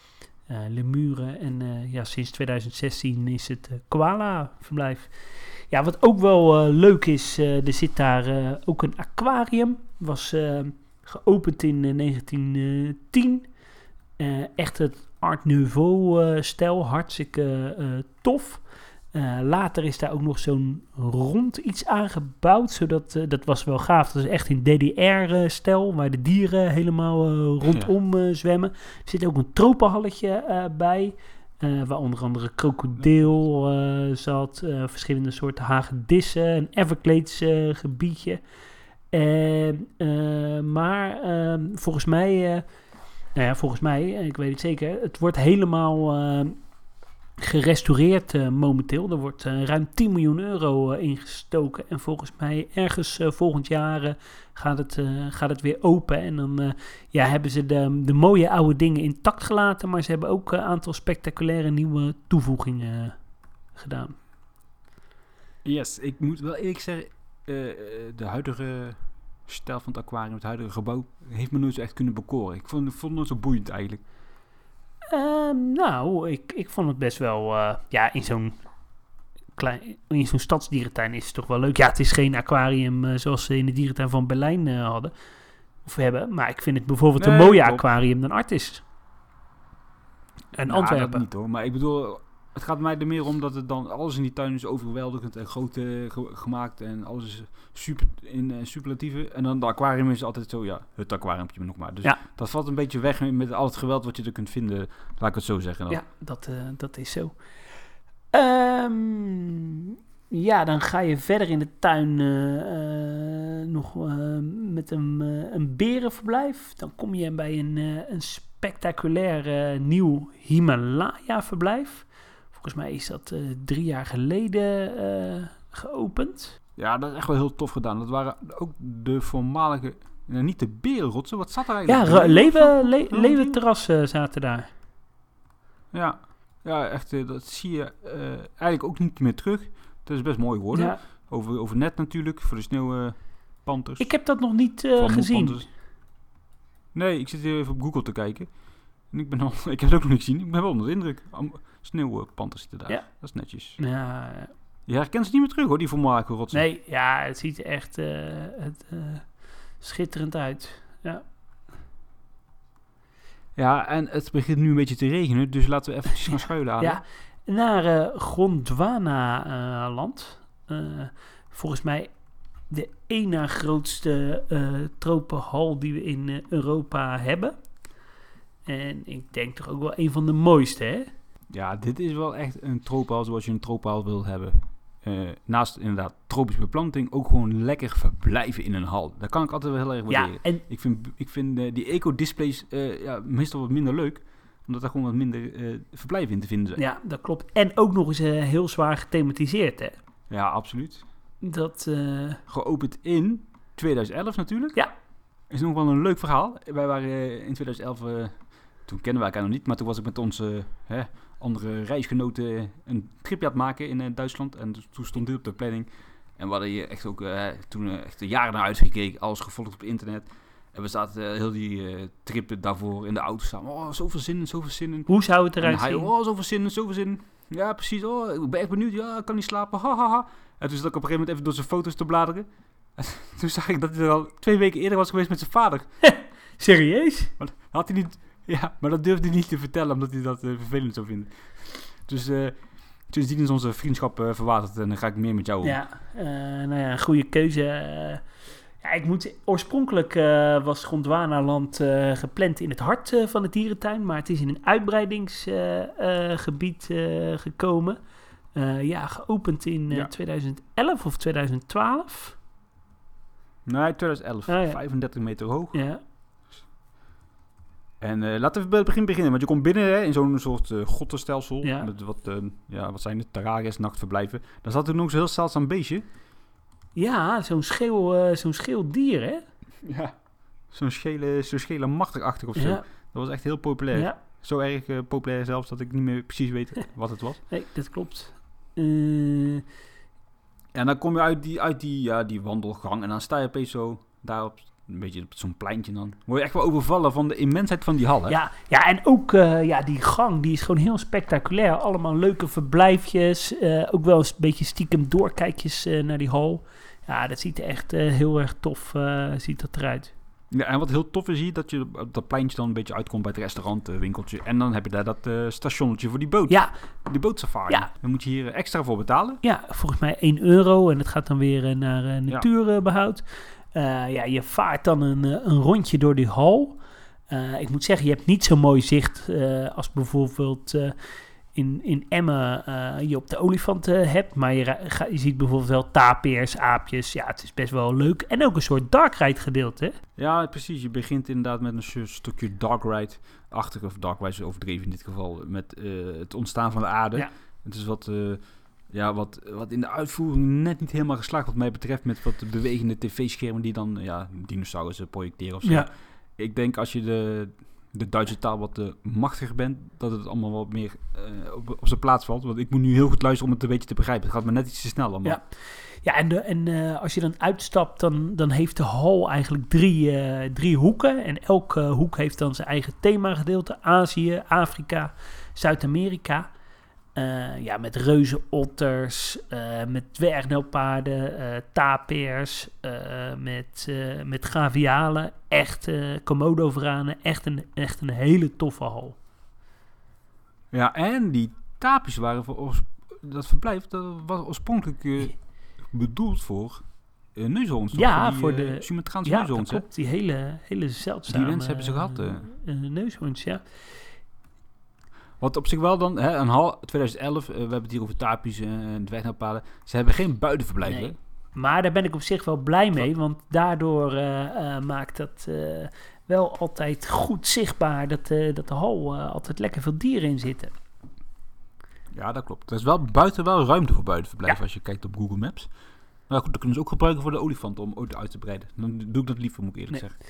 lemuren. En ja, sinds 2016 is het koala-verblijf. Ja, wat ook wel leuk is, er zit daar ook een aquarium. Was eh, geopend in eh, 1910. Eh, echt het Art Nouveau-stijl, hartstikke eh, tof. Eh, later is daar ook nog zo'n rond iets aangebouwd, zodat eh, dat was wel gaaf. Dat is echt in DDR-stijl, waar de dieren helemaal eh, rondom eh, zwemmen. Er zit ook een tropenhalletje eh, bij, eh, waar onder andere krokodil eh, zat, eh, verschillende soorten hagedissen, een Everglades eh, gebiedje. En, eh, maar ehm, volgens mij, eh, nou ja, volgens mij, eh, ik weet het zeker, het wordt helemaal eh, gerestaureerd momenteel. Er wordt ruim 10 miljoen euro ingestoken. En volgens mij ergens volgend jaar gaat, het, gaat het weer open. En dan ja, hebben ze de, de mooie oude dingen intact gelaten. Maar ze hebben ook een aantal spectaculaire nieuwe toevoegingen gedaan. Yes, ik moet wel eerlijk zeggen, eh, eh, de huidige stijl van het aquarium, het huidige gebouw, heeft me nooit zo echt kunnen bekoren. Ik vond, vond het nooit zo boeiend eigenlijk. Ehm, nou, ik, ik vond het best wel... eh, ja, in zo'n klein, in zo'n stadsdierentuin is het toch wel leuk. Ja, het is geen aquarium zoals ze in de dierentuin van Berlijn hadden. Of hebben. Maar ik vind het bijvoorbeeld een mooier klopt. aquarium dan Artis. En Nou, Antwerpen. dat niet hoor, maar ik bedoel, het gaat mij er meer om dat het dan, alles in die tuin is overweldigend en groot eh, ge- gemaakt en alles is super in superlatieve. En dan de aquarium is altijd zo, ja, het aquariumpje nog maar. Dus Ja. dat valt een beetje weg met al het geweld wat je er kunt vinden, laat ik het zo zeggen. Dan. Ja, dat, eh, dat is zo. Ehm, ja, dan ga je verder in de tuin nog met een, een berenverblijf. Dan kom je bij een, een spectaculair nieuw Himalaya-verblijf. Volgens mij is dat eh, drie jaar geleden eh, geopend. Ja, dat is echt wel heel tof gedaan. Dat waren ook de voormalige, nou, niet de berenrotsen, wat zat er eigenlijk? Ja, leeuwen, le- leeuwenterrassen zaten daar. Ja, ja echt, eh, dat zie je eigenlijk ook niet meer terug. Dat is best mooi geworden. Ja, Over, over net natuurlijk, voor de sneeuwpanters. ik heb dat nog niet gezien. Nee, ik zit hier even op Google te kijken. En ik, ben al, ik heb het ook nog niet gezien. Ik ben wel onder de indruk. Sneeuwpanters zitten daar. Ja. Dat is netjes. Ja, Je herkent ze niet meer terug hoor, die voormalige rotsen. Nee, ja, het ziet er echt eh, het, eh, schitterend uit. Ja. Ja, en het begint nu een beetje te regenen, dus laten we eventjes gaan schuilen aan. ja, naar eh Gondwana-land. Volgens mij de één na grootste tropenhal die we in Europa hebben. En ik denk toch ook wel een van de mooiste, hè? Ja, dit is wel echt een tropenhal zoals je een tropenhal wil hebben. Eh, naast inderdaad tropische beplanting, ook gewoon lekker verblijven in een hal. Dat kan ik altijd wel heel erg Ja, waarderen. en Ik vind, ik vind eh, die eco-displays eh, ja, meestal wat minder leuk, omdat er gewoon wat minder verblijven in te vinden zijn. ja, dat klopt. En ook nog eens heel zwaar gethematiseerd, hè? Ja, absoluut. Dat, Geopend in 2011 natuurlijk. Ja. Is nog wel een leuk verhaal. Wij waren in 2011, eh, toen kennen we elkaar nog niet, maar toen was ik met onze hè, andere reisgenoten een tripje aan het maken in eh, Duitsland. En dus toen stond dit op de planning. En we hadden hier echt ook eh, toen eh, echt jaren naar uitgekeken, alles gevolgd op internet. En we zaten heel die trip daarvoor in de auto staan. Oh, zoveel zin in, zoveel zin in. hoe zou het eruit zien? oh, zoveel zin in, zoveel zin in. Ja, precies. Oh, ik ben echt benieuwd. Ja, ik kan niet slapen. Ha, ha, ha. En toen zat ik op een gegeven moment even door zijn foto's te bladeren. En toen zag ik dat hij er al twee weken eerder was geweest met zijn vader. Serieus? Had hij niet... Ja, maar dat durfde hij niet te vertellen, omdat hij dat eh, vervelend zou vinden. Dus eh sindsdien is onze vriendschap eh, verwaterd en dan ga ik meer met jou om. Ja, nou ja, een goede keuze. ja, ik moet, oorspronkelijk was Gondwanaland gepland in het hart van de dierentuin, maar het is in een uitbreidingsgebied gekomen. Ja, geopend in Ja. 2011 of 2012. Nee, 2011. Ah, ja. 35 meter hoog. Ja, En eh, laten we bij het begin beginnen. Want je komt binnen hè, in zo'n soort eh grottenstelsel. Ja. Met wat, eh, ja, wat zijn het? Terraria's, nachtverblijven. Daar zat er nog zo'n heel zeldzaam beestje. ja zo'n scheel, zo'n scheel dier, hè? Ja. Zo'n schele, zo'n schele machtigachtig of zo. Ja, Dat was echt heel populair. ja, Zo erg populair zelfs dat ik niet meer precies weet wat het was. nee, dat klopt. En dan kom je uit die, uit die, ja, die wandelgang en dan sta je opeens zo daarop, een beetje op zo'n pleintje dan. Word je echt wel overvallen van de immensheid van die hal, hè? Ja, ja, en ook eh, ja, die gang, die is gewoon heel spectaculair. Allemaal leuke verblijfjes. eh, ook wel eens een beetje stiekem doorkijkjes eh, naar die hal. Ja, dat ziet er echt heel erg tof ziet dat eruit. Ja, en wat heel tof is hier, dat je op dat pleintje dan een beetje uitkomt bij het restaurant, eh, winkeltje. En dan heb je daar dat eh, stationnetje voor die boot. Ja, Die bootsafari. Ja. Dan moet je hier extra voor betalen. Ja, volgens mij 1 euro. En het gaat dan weer naar eh, natuurbehoud. Eh, ja, je vaart dan een, eh, een rondje door die hal. Eh, ik moet zeggen, je hebt niet zo mooi zicht eh, als bijvoorbeeld eh, in, in Emmen eh, je op de olifanten hebt. Maar je, ga- je ziet bijvoorbeeld wel tapirs, aapjes. Ja, het is best wel leuk. En ook een soort dark ride gedeelte. Ja, precies. Je begint inderdaad met een soort stukje dark ride-achtig, of dark ride is overdreven in dit geval, met eh, het ontstaan van de aarde. Ja. Het is wat, eh, ja, wat, wat in de uitvoering net niet helemaal geslaagd wat mij betreft, met wat bewegende tv-schermen die dan ja, dinosaurussen projecteren of zo. Ja, Ik denk als je de, de Duitse taal wat eh, machtiger bent, dat het allemaal wat meer eh, op, op zijn plaats valt. Want ik moet nu heel goed luisteren om het een beetje te begrijpen. Het gaat me net iets te snel allemaal. Ja. Ja, en, de, en eh, als je dan uitstapt, dan, dan heeft de hal eigenlijk drie, drie hoeken. En elke hoek heeft dan zijn eigen themagedeelte. Azië, Afrika, Zuid-Amerika. Eh, ja, met reuzenotters, eh met dwergnelpaarden, eh tapirs, met, met gavialen. Echt eh komodo-veranen. Echt een, echt een hele toffe hal. Ja, en die tapies waren voor dat verblijf, dat was oorspronkelijk bedoeld voor uh, neushoorns. Ja, die, voor de- Sumateraanse Ja, neushoorns, klopt. Die hele, hele zeldzame... Die wens hebben ze gehad, eh. eh, neushoorns, ja. Wat op zich wel dan, hè, een hal 2011, eh, we hebben het hier over tapies en dwergnelpaden. Ze hebben geen buitenverblijf, Nee. Maar daar ben ik op zich wel blij mee, want daardoor eh, eh, maakt dat wel altijd goed zichtbaar dat, dat de hal altijd lekker veel dieren in zitten. Ja, dat klopt. Er is wel buiten wel ruimte voor buitenverblijf Ja. als je kijkt op Google Maps. Maar goed, dat kunnen ze ook gebruiken voor de olifanten om ooit uit te breiden. Dan doe ik dat liever, moet ik eerlijk Nee. zeggen.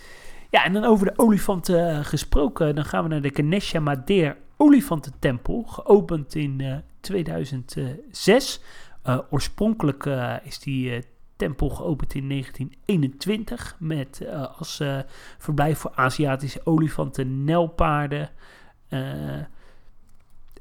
Ja, en dan over de olifanten gesproken, dan gaan we naar de Ganesha Madeir Olifantentempel, geopend in eh, 2006. Eh, oorspronkelijk eh, is die eh, tempel geopend in 1921 met eh, als eh, verblijf voor Aziatische olifanten, nelpaarden. eh,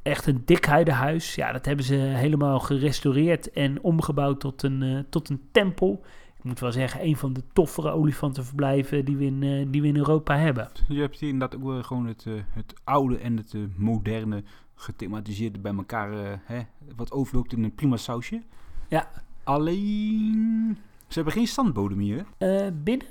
echt een dikhuidenhuis. Ja, dat hebben ze helemaal gerestaureerd en omgebouwd tot een, eh, tot een tempel. Moet wel zeggen, een van de toffere olifantenverblijven die we in, eh, die we in Europa hebben. Je hebt hier inderdaad ook wel gewoon het, eh, het oude en het eh, moderne gethematiseerde bij elkaar, hè, wat overloopt in een prima sausje. Ja. Alleen, ze hebben geen standbodem hier. binnen,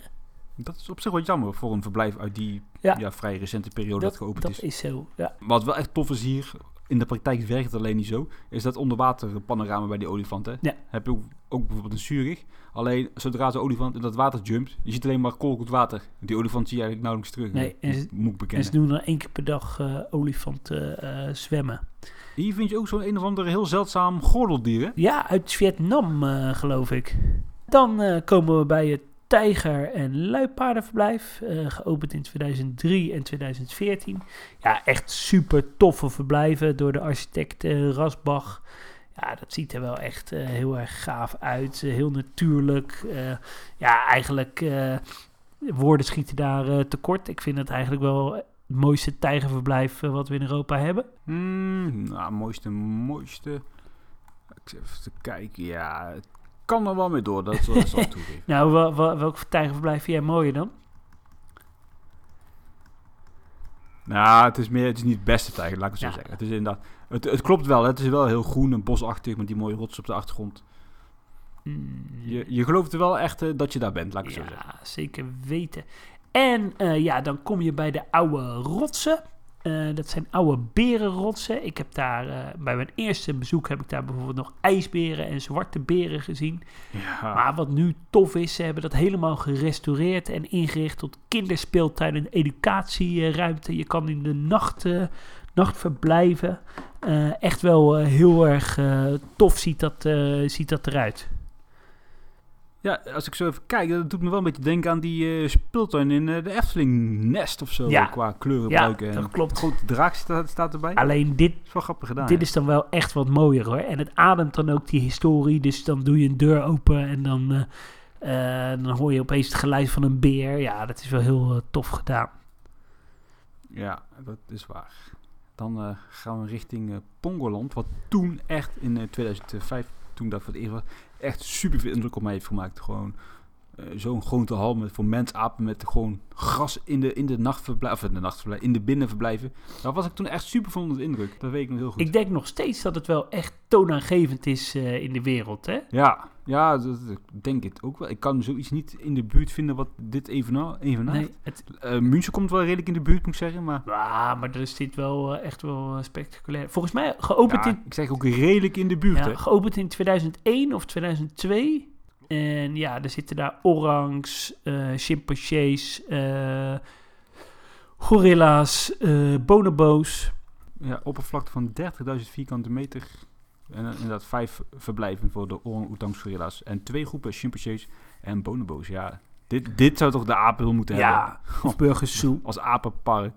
Dat is op zich wat jammer voor een verblijf uit die ja. Ja. vrij recente periode dat, dat, geopend dat is. is zo. Ja. Wat wel echt tof is hier, in de praktijk werkt het alleen niet zo, is dat onderwater panorama bij die olifanten. Ja. Heb je ook, ook bijvoorbeeld een Zurich. Alleen zodra zo'n olifant in dat water jumpt, je ziet alleen maar kolkend water. Die olifant zie je eigenlijk nauwelijks terug. Nee, en moet, ze- moet ik En ze doen dan één keer per dag eh, olifanten eh, zwemmen. Hier vind je ook zo'n een of ander heel zeldzaam gordeldier. hè? Ja, uit Vietnam eh, geloof ik. Dan eh, komen we bij het tijger- en luipaardenverblijf. eh, geopend in 2003 en 2014. Ja, echt super toffe verblijven door de architect eh, Rasbach. Ja, dat ziet er wel echt eh, heel erg gaaf uit. heel natuurlijk. ja, eigenlijk woorden schieten daar tekort. Ik vind het eigenlijk wel het mooiste tijgerverblijf wat we in Europa hebben. Hmm, nou, mooiste, mooiste. Ik zit even te kijken. Ja, kan er wel mee door. Dat zal ik toegeven. Nou, wa- wa- welk tijgerverblijf vind jij mooier dan? Nou, het is meer, het is niet het beste tijger, laat ik het zo Ja. zeggen. Het is inderdaad, het, het klopt wel. Het is wel heel groen en bosachtig met die mooie rots op de achtergrond. Hmm. Je, je gelooft er wel echt eh, dat je daar bent, laat ik het zo zeggen. Ja, zeker weten. En eh, ja, dan kom je bij de oude rotsen. Eh, dat zijn oude berenrotsen. Ik heb daar eh, bij mijn eerste bezoek heb ik daar bijvoorbeeld nog ijsberen en zwarte beren gezien. Ja. Maar wat nu tof is, ze hebben dat helemaal gerestaureerd en ingericht tot kinderspeeltuin en educatieruimte. Je kan in de nacht, eh, nacht verblijven. Echt wel heel erg tof ziet dat, ziet dat eruit. Ja, als ik zo even kijk, dat doet me wel een beetje denken aan die eh, speeltuin in eh, de Efteling Nest of zo. Ja. Qua kleuren Ja, en dat klopt. Grote draak staat, staat erbij. Alleen dit is wel grappig gedaan. Dit ja. is dan wel echt wat mooier hoor. En het ademt dan ook die historie. Dus dan doe je een deur open en dan, eh, dan hoor je opeens het geluid van een beer. Ja, dat is wel heel tof gedaan. Ja, dat is waar. Dan gaan we richting Pongoland, wat toen echt in eh, 2005, toen dat voor het eerst was, echt super veel indruk op mij heeft gemaakt. Gewoon zo'n grote hal met voor mensapen met gewoon gras in de, in de nachtverblijf, of in de nachtverblijf, in de binnenverblijven. Daar was ik toen echt super van onder de indruk. Dat weet ik nog heel goed. Ik denk nog steeds dat het wel echt toonaangevend is eh, in de wereld, hè? Ja, ja, dat, dat denk ik ook wel. Ik kan zoiets niet in de buurt vinden wat dit even evenaart. Nee, het, Eh, München komt wel redelijk in de buurt, moet ik zeggen. Maar ja, maar er is dit wel eh, echt wel eh, spectaculair. Volgens mij geopend, ja, in, ik zeg ook redelijk in de buurt. ja, hè. geopend in 2001 of 2002. En ja, er zitten daar orangs, eh chimpansees, eh, gorilla's, eh bonobo's. Ja, oppervlakte van 30.000 vierkante meter. En inderdaad vijf verblijven voor de orang-oetangs gorilla's. En twee groepen chimpansees en bonobo's. Ja, dit, dit zou toch de apen moeten hebben? Ja, of Burgers Zoo. Als apenpark.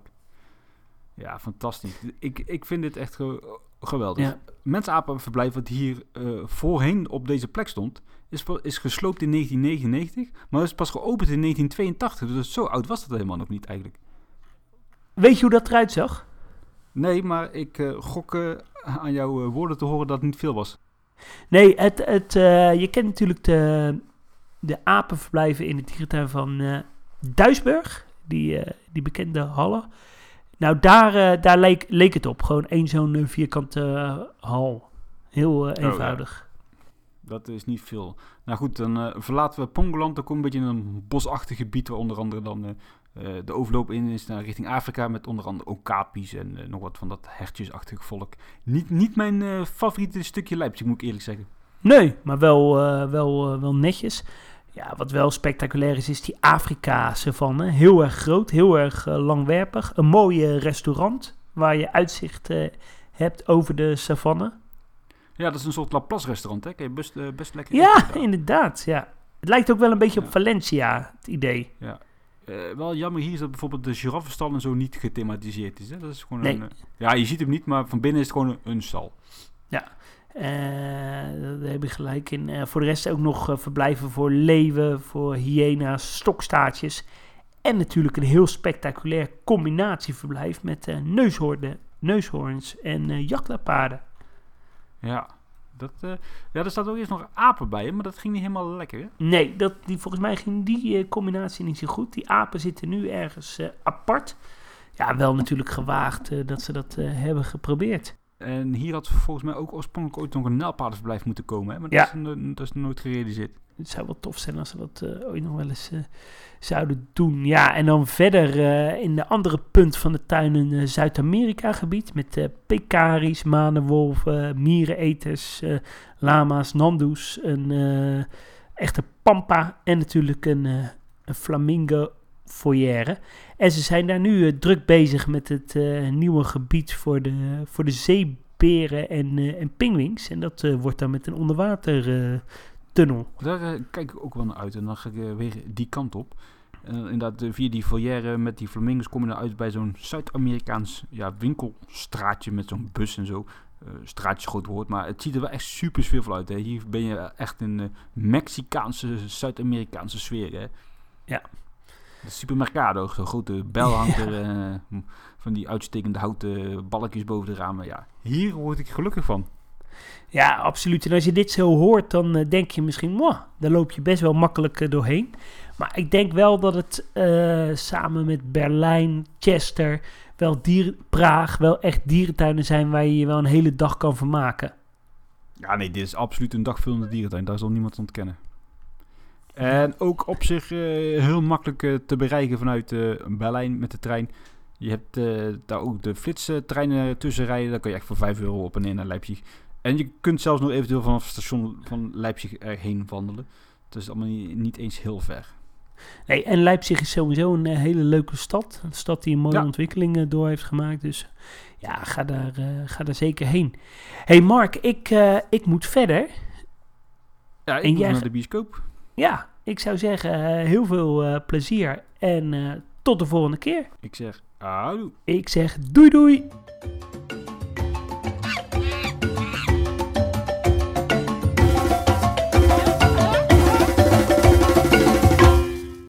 Ja, fantastisch. Ik, ik vind dit echt ge- geweldig. Ja. Mensapenverblijf wat hier eh, voorheen op deze plek stond, is, is gesloopt in 1999, maar is pas geopend in 1982. Dus zo oud was dat helemaal nog niet eigenlijk. Weet je hoe dat eruit zag? Nee, maar ik eh, gok eh, aan jouw woorden te horen dat het niet veel was. Nee, het, het, je kent natuurlijk de, de apenverblijven in de dierentuin van Duisburg. Die, die bekende hallen. Nou, daar, eh, daar leek, leek het op. Gewoon één zo'n eh, vierkante eh, hal. Heel ja. eenvoudig. Dat is niet veel. Nou goed, dan verlaten we Pongoland. Dan komen we een beetje in een bosachtig gebied waar onder andere dan de overloop in is naar richting Afrika. Met onder andere okapis en nog wat van dat hertjesachtig volk. Niet, niet mijn favoriete stukje Leipzig, moet ik eerlijk zeggen. Nee, maar wel, wel, wel netjes. Ja, wat wel spectaculair is, is die Afrika-savanne. Heel erg groot, heel erg eh, langwerpig. Een mooi eh, restaurant waar je uitzicht eh, hebt over de savanne. Ja, dat is een soort Laplace restaurant, hè? Kan je best, eh, best lekker Ja, inderdaad. Ja. Het lijkt ook wel een beetje op Ja. Valencia, het idee. Eh, wel jammer hier is dat bijvoorbeeld de giraffenstal en zo niet gethematiseerd is. Hè? Dat is gewoon Nee. een... ja, je ziet hem niet, maar van binnen is het gewoon een, een stal. Eh, daar heb je gelijk in. Eh, voor de rest ook nog eh, verblijven voor leeuwen, voor hyena's, stokstaartjes. En natuurlijk een heel spectaculair combinatieverblijf met eh neushoorns en eh jachtlapaarden. Ja. Dat, eh, ja, er staat ook eerst nog apen bij, hè, maar dat ging niet helemaal lekker. Hè? Nee, dat, die, volgens mij ging die eh, combinatie niet zo goed. Die apen zitten nu ergens eh, apart. Ja, wel natuurlijk gewaagd eh, dat ze dat eh, hebben geprobeerd. En hier had volgens mij ook oorspronkelijk ooit nog een nijlpaardenverblijf moeten komen. Hè? Maar Ja. dat, is, dat is nooit gerealiseerd. Het zou wel tof zijn als ze dat eh, ooit nog wel eens eh, zouden doen. Ja, en dan verder eh, in de andere punt van de tuin een Zuid-Amerika-gebied met pekaris, manenwolven, miereneters, lama's, nandoes, een echte pampa en natuurlijk een, een flamingo foyer. En ze zijn daar nu eh, druk bezig met het eh, nieuwe gebied voor de, voor de zeeberen en, eh en pinguïns. En dat wordt dan met een onderwater... tunnel. Daar kijk ik ook wel naar uit. En dan ga ik weer die kant op. En inderdaad, via die foyer met die flamingos kom je dan uit bij zo'n Zuid-Amerikaans ja, winkelstraatje met zo'n bus en zo. Eh straatje groot woord, maar het ziet er wel echt super sfeervol uit. Hè. Hier ben je echt in een Mexicaanse, Zuid-Amerikaanse sfeer. Hè. Ja. De supermercado, zo'n grote bel hangt er. eh, van die uitstekende houten balkjes boven de ramen. Ja, hier word ik gelukkig van. Ja, absoluut. En als je dit zo hoort, dan eh, denk je misschien, "Mwah, daar loop je best wel makkelijk eh, doorheen. Maar ik denk wel dat het eh, samen met Berlijn, Chester, wel dier, Praag, wel echt dierentuinen zijn waar je je wel een hele dag kan vermaken. Ja, nee, dit is absoluut een dagvullende dierentuin. Daar zal niemand ontkennen. En ook op zich eh, heel makkelijk eh, te bereiken vanuit eh, Berlijn met de trein. Je hebt daar ook de flitstreinen tussen rijden. Daar kan je echt voor 5 euro op en neer naar Leipzig. En je kunt zelfs nog eventueel vanaf het station van Leipzig erheen wandelen. Het is allemaal niet, niet eens heel ver. Nee, en Leipzig is sowieso een hele leuke stad. Een stad die een mooie Ja. ontwikkeling door heeft gemaakt. Dus ja, ga daar, ga daar zeker heen. hey Mark, ik, ik moet verder. Ja, ik En moet jij naar ga- de bioscoop. Ja, ik zou zeggen, eh, heel veel eh, plezier en eh, tot de volgende keer. Ik zeg, houdoe. Ik zeg doei doei.